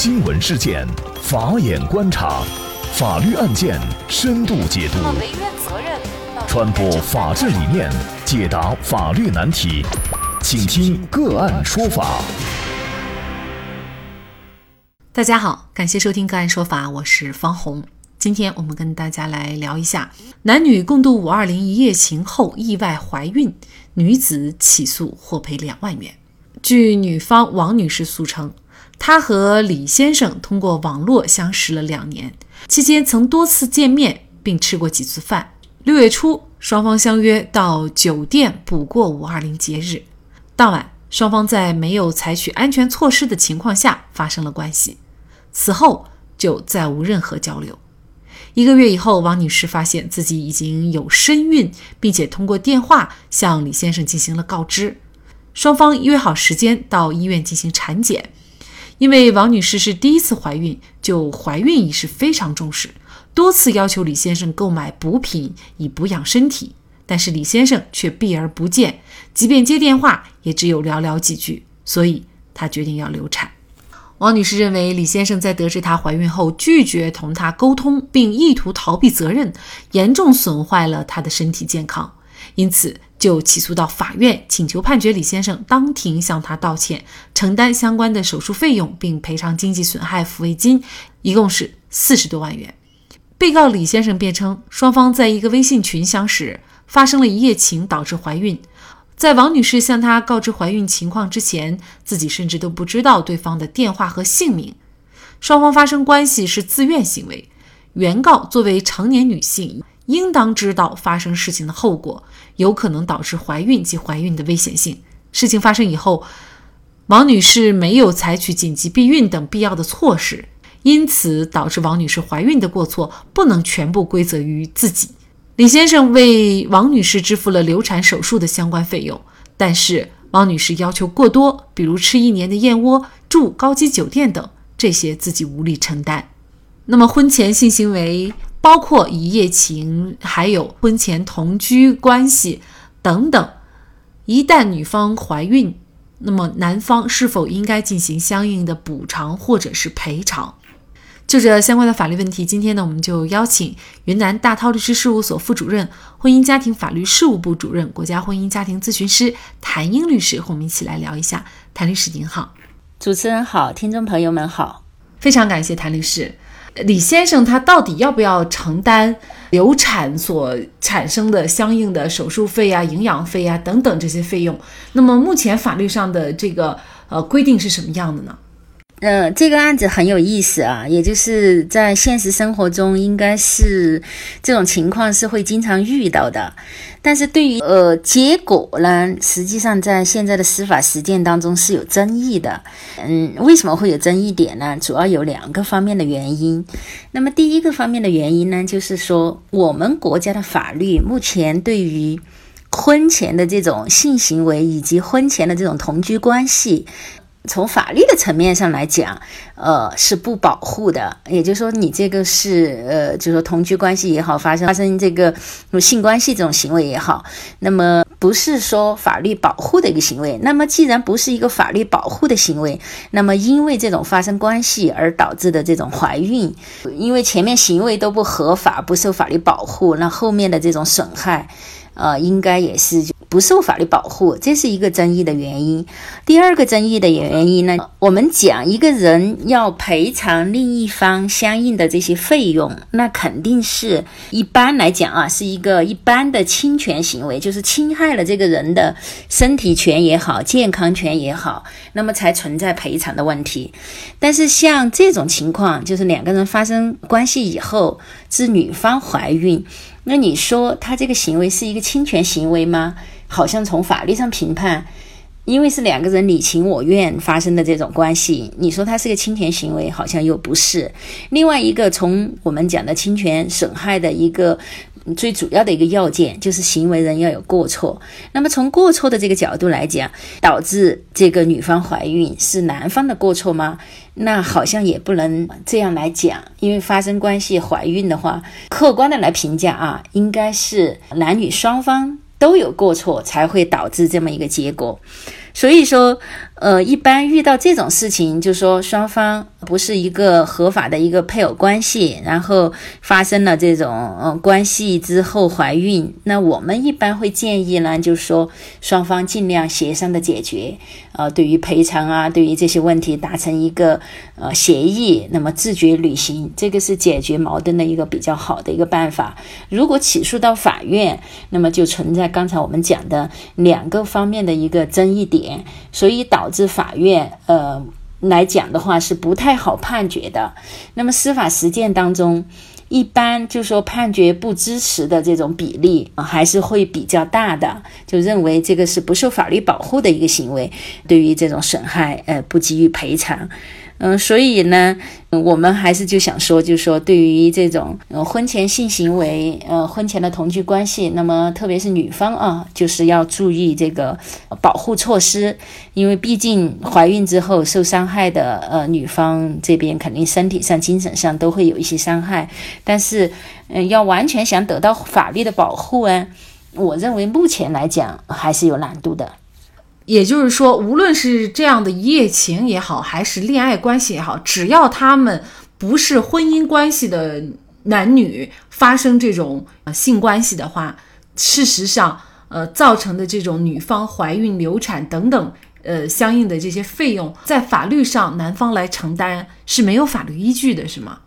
新闻事件，法眼观察，法律案件深度解读，传播法治理念，解答法律难题，请听个案说法。大家好，感谢收听个案说法，我是方红。今天我们跟大家来聊一下，男女共度五二零一夜情后意外怀孕，女子起诉获赔两万元。据女方王女士诉称。她和李先生通过网络相识了两年，期间曾多次见面，并吃过几次饭。六月初，双方相约到酒店补过五二零节日。当晚，双方在没有采取安全措施的情况下发生了关系，此后就再无任何交流。一个月以后，王女士发现自己已经有身孕，并且通过电话向李先生进行了告知。双方约好时间到医院进行产检。因为王女士是第一次怀孕，就怀孕仪式非常重视，多次要求李先生购买补品以补养身体，但是李先生却避而不见，即便接电话也只有寥寥几句，所以她决定要流产。王女士认为李先生在得知她怀孕后拒绝同她沟通，并意图逃避责任，严重损坏了她的身体健康，因此。就起诉到法院，请求判决李先生当庭向他道歉，承担相关的手术费用，并赔偿经济损害抚慰金，一共是四十多万元。被告李先生辩称，双方在一个微信群相识，发生了一夜情，导致怀孕。在王女士向他告知怀孕情况之前，自己甚至都不知道对方的电话和姓名。双方发生关系是自愿行为，原告作为成年女性。应当知道发生事情的后果，有可能导致怀孕及怀孕的危险性。事情发生以后，王女士没有采取紧急避孕等必要的措施，因此导致王女士怀孕的过错不能全部归责于自己。李先生为王女士支付了流产手术的相关费用，但是王女士要求过多，比如吃一年的燕窝、住高级酒店等，这些自己无力承担。那么婚前性行为。包括一夜情，还有婚前同居关系等等。一旦女方怀孕，那么男方是否应该进行相应的补偿或者是赔偿？就这相关的法律问题，今天呢，我们就邀请云南大韬律师事务所副主任、婚姻家庭法律事务部主任、国家婚姻家庭咨询师谭英律师和我们一起来聊一下。谭律师您好，主持人好，听众朋友们好，非常感谢谭律师。李先生他到底要不要承担流产所产生的相应的手术费啊、营养费啊等等这些费用？那么目前法律上的这个呃规定是什么样的呢？嗯，这个案子很有意思啊，也就是在现实生活中，应该是这种情况是会经常遇到的。但是对于呃结果呢，实际上在现在的司法实践当中是有争议的。嗯，为什么会有争议点呢？主要有两个方面的原因。那么第一个方面的原因呢，就是说我们国家的法律目前对于婚前的这种性行为以及婚前的这种同居关系。从法律的层面上来讲，呃，是不保护的。也就是说，你这个是呃，就是说同居关系也好，发生发生这个性关系这种行为也好，那么不是说法律保护的一个行为。那么既然不是一个法律保护的行为，那么因为这种发生关系而导致的这种怀孕，因为前面行为都不合法，不受法律保护，那后面的这种损害，呃，应该也是。不受法律保护，这是一个争议的原因。第二个争议的原因呢，我们讲一个人要赔偿另一方相应的这些费用，那肯定是一般来讲啊，是一个一般的侵权行为，就是侵害了这个人的身体权也好、健康权也好，那么才存在赔偿的问题。但是像这种情况，就是两个人发生关系以后，是女方怀孕，那你说他这个行为是一个侵权行为吗？好像从法律上评判，因为是两个人你情我愿发生的这种关系，你说他是个侵权行为，好像又不是。另外一个，从我们讲的侵权损害的一个最主要的一个要件，就是行为人要有过错。那么从过错的这个角度来讲，导致这个女方怀孕是男方的过错吗？那好像也不能这样来讲，因为发生关系怀孕的话，客观的来评价啊，应该是男女双方。都有过错，才会导致这么一个结果。所以说。呃，一般遇到这种事情，就说双方不是一个合法的一个配偶关系，然后发生了这种呃关系之后怀孕，那我们一般会建议呢，就是说双方尽量协商的解决，呃，对于赔偿啊，对于这些问题达成一个呃协议，那么自觉履行，这个是解决矛盾的一个比较好的一个办法。如果起诉到法院，那么就存在刚才我们讲的两个方面的一个争议点，所以导。致法院呃来讲的话是不太好判决的。那么司法实践当中，一般就说判决不支持的这种比例还是会比较大的，就认为这个是不受法律保护的一个行为，对于这种损害呃不给予赔偿。嗯，所以呢，我们还是就想说，就是说，对于这种呃婚前性行为，呃婚前的同居关系，那么特别是女方啊，就是要注意这个保护措施，因为毕竟怀孕之后受伤害的呃女方这边肯定身体上、精神上都会有一些伤害，但是嗯，要完全想得到法律的保护啊，我认为目前来讲还是有难度的。也就是说，无论是这样的一夜情也好，还是恋爱关系也好，只要他们不是婚姻关系的男女发生这种性关系的话，事实上，呃，造成的这种女方怀孕、流产等等，呃，相应的这些费用，在法律上男方来承担是没有法律依据的，是吗？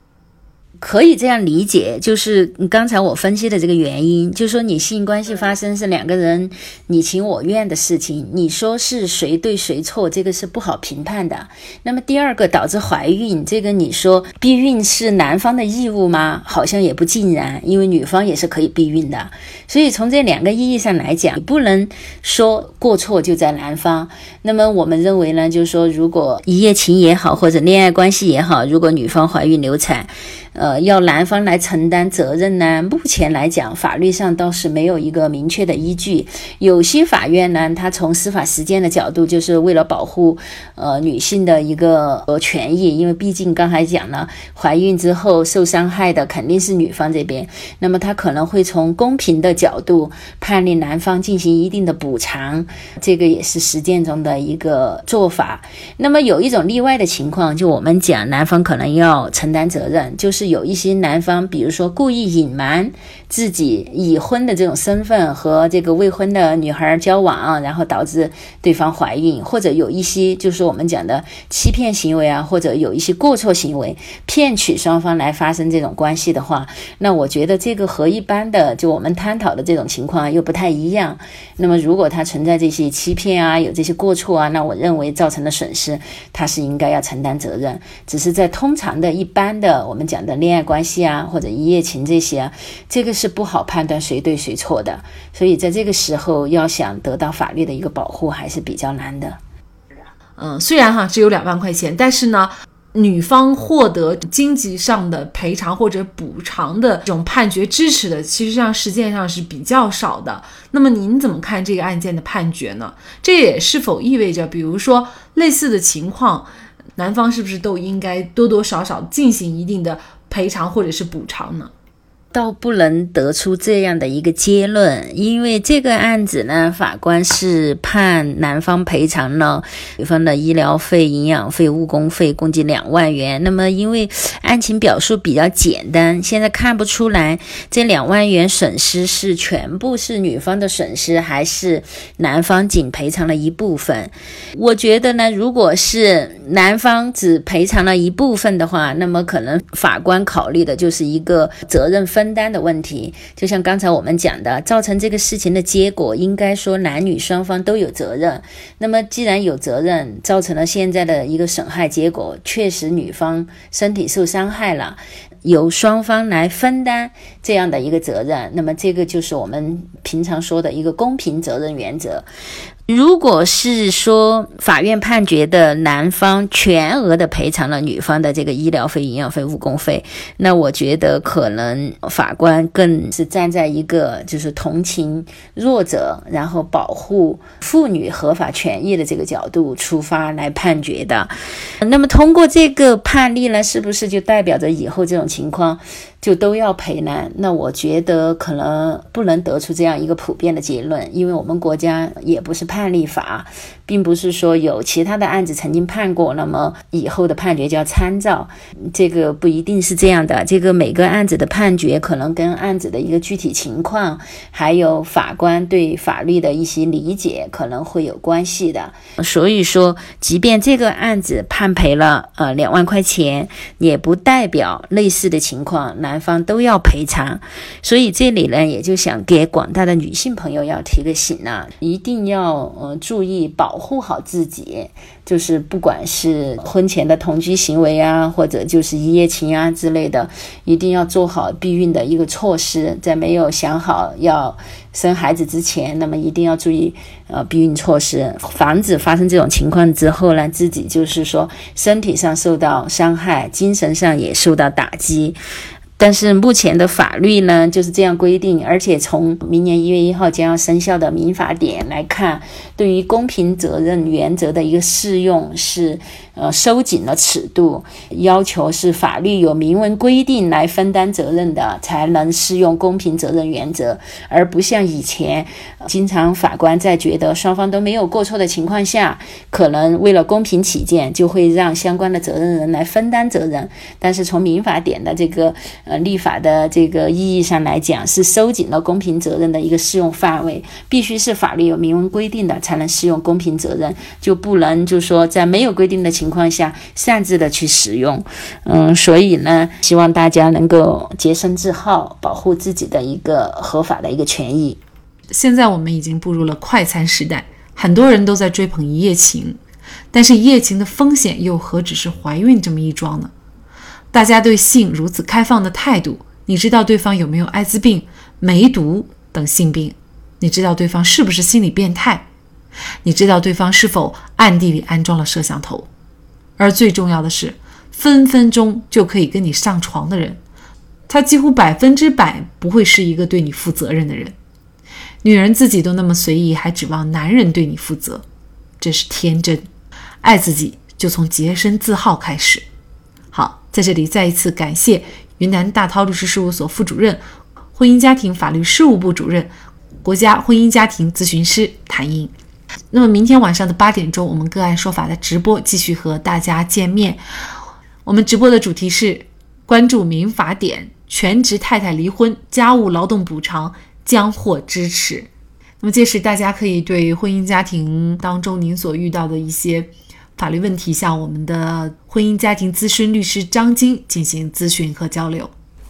可以这样理解，就是刚才我分析的这个原因，就是说你性关系发生是两个人你情我愿的事情，你说是谁对谁错，这个是不好评判的。那么第二个导致怀孕，这个你说避孕是男方的义务吗？好像也不尽然，因为女方也是可以避孕的。所以从这两个意义上来讲，不能说过错就在男方。那么我们认为呢，就是说如果一夜情也好，或者恋爱关系也好，如果女方怀孕流产，呃，要男方来承担责任呢？目前来讲，法律上倒是没有一个明确的依据。有些法院呢，它从司法实践的角度，就是为了保护呃女性的一个呃权益，因为毕竟刚才讲了，怀孕之后受伤害的肯定是女方这边，那么他可能会从公平的角度判令男方进行一定的补偿，这个也是实践中的的一个做法。那么有一种例外的情况，就我们讲男方可能要承担责任，就。是有一些男方，比如说故意隐瞒自己已婚的这种身份和这个未婚的女孩交往，然后导致对方怀孕，或者有一些就是我们讲的欺骗行为啊，或者有一些过错行为，骗取双方来发生这种关系的话，那我觉得这个和一般的就我们探讨的这种情况又不太一样。那么如果他存在这些欺骗啊，有这些过错错啊，那我认为造成的损失，他是应该要承担责任。只是在通常的一般的我们讲的。恋爱关系啊，或者一夜情这些啊，这个是不好判断谁对谁错的，所以在这个时候要想得到法律的一个保护还是比较难的。嗯，虽然哈只有两万块钱，但是呢，女方获得经济上的赔偿或者补偿的这种判决支持的，其实上实践上是比较少的。那么您怎么看这个案件的判决呢？这也是否意味着，比如说类似的情况，男方是不是都应该多多少少进行一定的？赔偿或者是补偿呢？倒不能得出这样的一个结论，因为这个案子呢，法官是判男方赔偿了女方的医疗费、营养费、误工费，共计两万元。那么，因为案情表述比较简单，现在看不出来这两万元损失是全部是女方的损失，还是男方仅赔偿了一部分。我觉得呢，如果是男方只赔偿了一部分的话，那么可能法官考虑的就是一个责任分。分担的问题，就像刚才我们讲的，造成这个事情的结果，应该说男女双方都有责任。那么既然有责任，造成了现在的一个损害结果，确实女方身体受伤害了，由双方来分担这样的一个责任。那么这个就是我们平常说的一个公平责任原则。如果是说法院判决的男方全额的赔偿了女方的这个医疗费、营养费、误工费，那我觉得可能法官更是站在一个就是同情弱者，然后保护妇女合法权益的这个角度出发来判决的。那么通过这个判例呢，是不是就代表着以后这种情况？就都要赔呢？那我觉得可能不能得出这样一个普遍的结论，因为我们国家也不是判例法，并不是说有其他的案子曾经判过，那么以后的判决就要参照，这个不一定是这样的。这个每个案子的判决可能跟案子的一个具体情况，还有法官对法律的一些理解可能会有关系的。所以说，即便这个案子判赔了呃两万块钱，也不代表类似的情况男方都要赔偿。所以这里呢，也就想给广大的女性朋友要提个醒啊，一定要呃注意保护好自己。就是不管是婚前的同居行为啊，或者就是一夜情啊之类的，一定要做好避孕的一个措施。在没有想好要生孩子之前，那么一定要注意呃避孕措施，防止发生这种情况之后呢，自己就是说身体上受到伤害，精神上也受到打击。但是目前的法律呢就是这样规定，而且从明年一月一号将要生效的民法典来看，对于公平责任原则的一个适用是。呃，收紧了尺度，要求是法律有明文规定来分担责任的，才能适用公平责任原则，而不像以前，经常法官在觉得双方都没有过错的情况下，可能为了公平起见，就会让相关的责任人来分担责任。但是从民法典的这个呃立法的这个意义上来讲，是收紧了公平责任的一个适用范围，必须是法律有明文规定的才能适用公平责任，就不能就说在没有规定的情。情况下擅自的去使用，嗯，所以呢，希望大家能够洁身自好，保护自己的一个合法的一个权益。现在我们已经步入了快餐时代，很多人都在追捧一夜情，但是一夜情的风险又何止是怀孕这么一桩呢？大家对性如此开放的态度，你知道对方有没有艾滋病、梅毒等性病？你知道对方是不是心理变态？你知道对方是否暗地里安装了摄像头？而最重要的是，分分钟就可以跟你上床的人，他几乎百分之百不会是一个对你负责任的人。女人自己都那么随意，还指望男人对你负责，这是天真。爱自己就从洁身自好开始。好，在这里再一次感谢云南大韬律师事务所副主任、婚姻家庭法律事务部主任、国家婚姻家庭咨询师谭英。那么明天晚上的八点钟，我们个案说法的直播继续和大家见面。我们直播的主题是关注民法典，全职太太离婚家务劳动补偿将获支持。那么届时大家可以对婚姻家庭当中您所遇到的一些法律问题，向我们的婚姻家庭咨询律师张晶进行咨询和交流。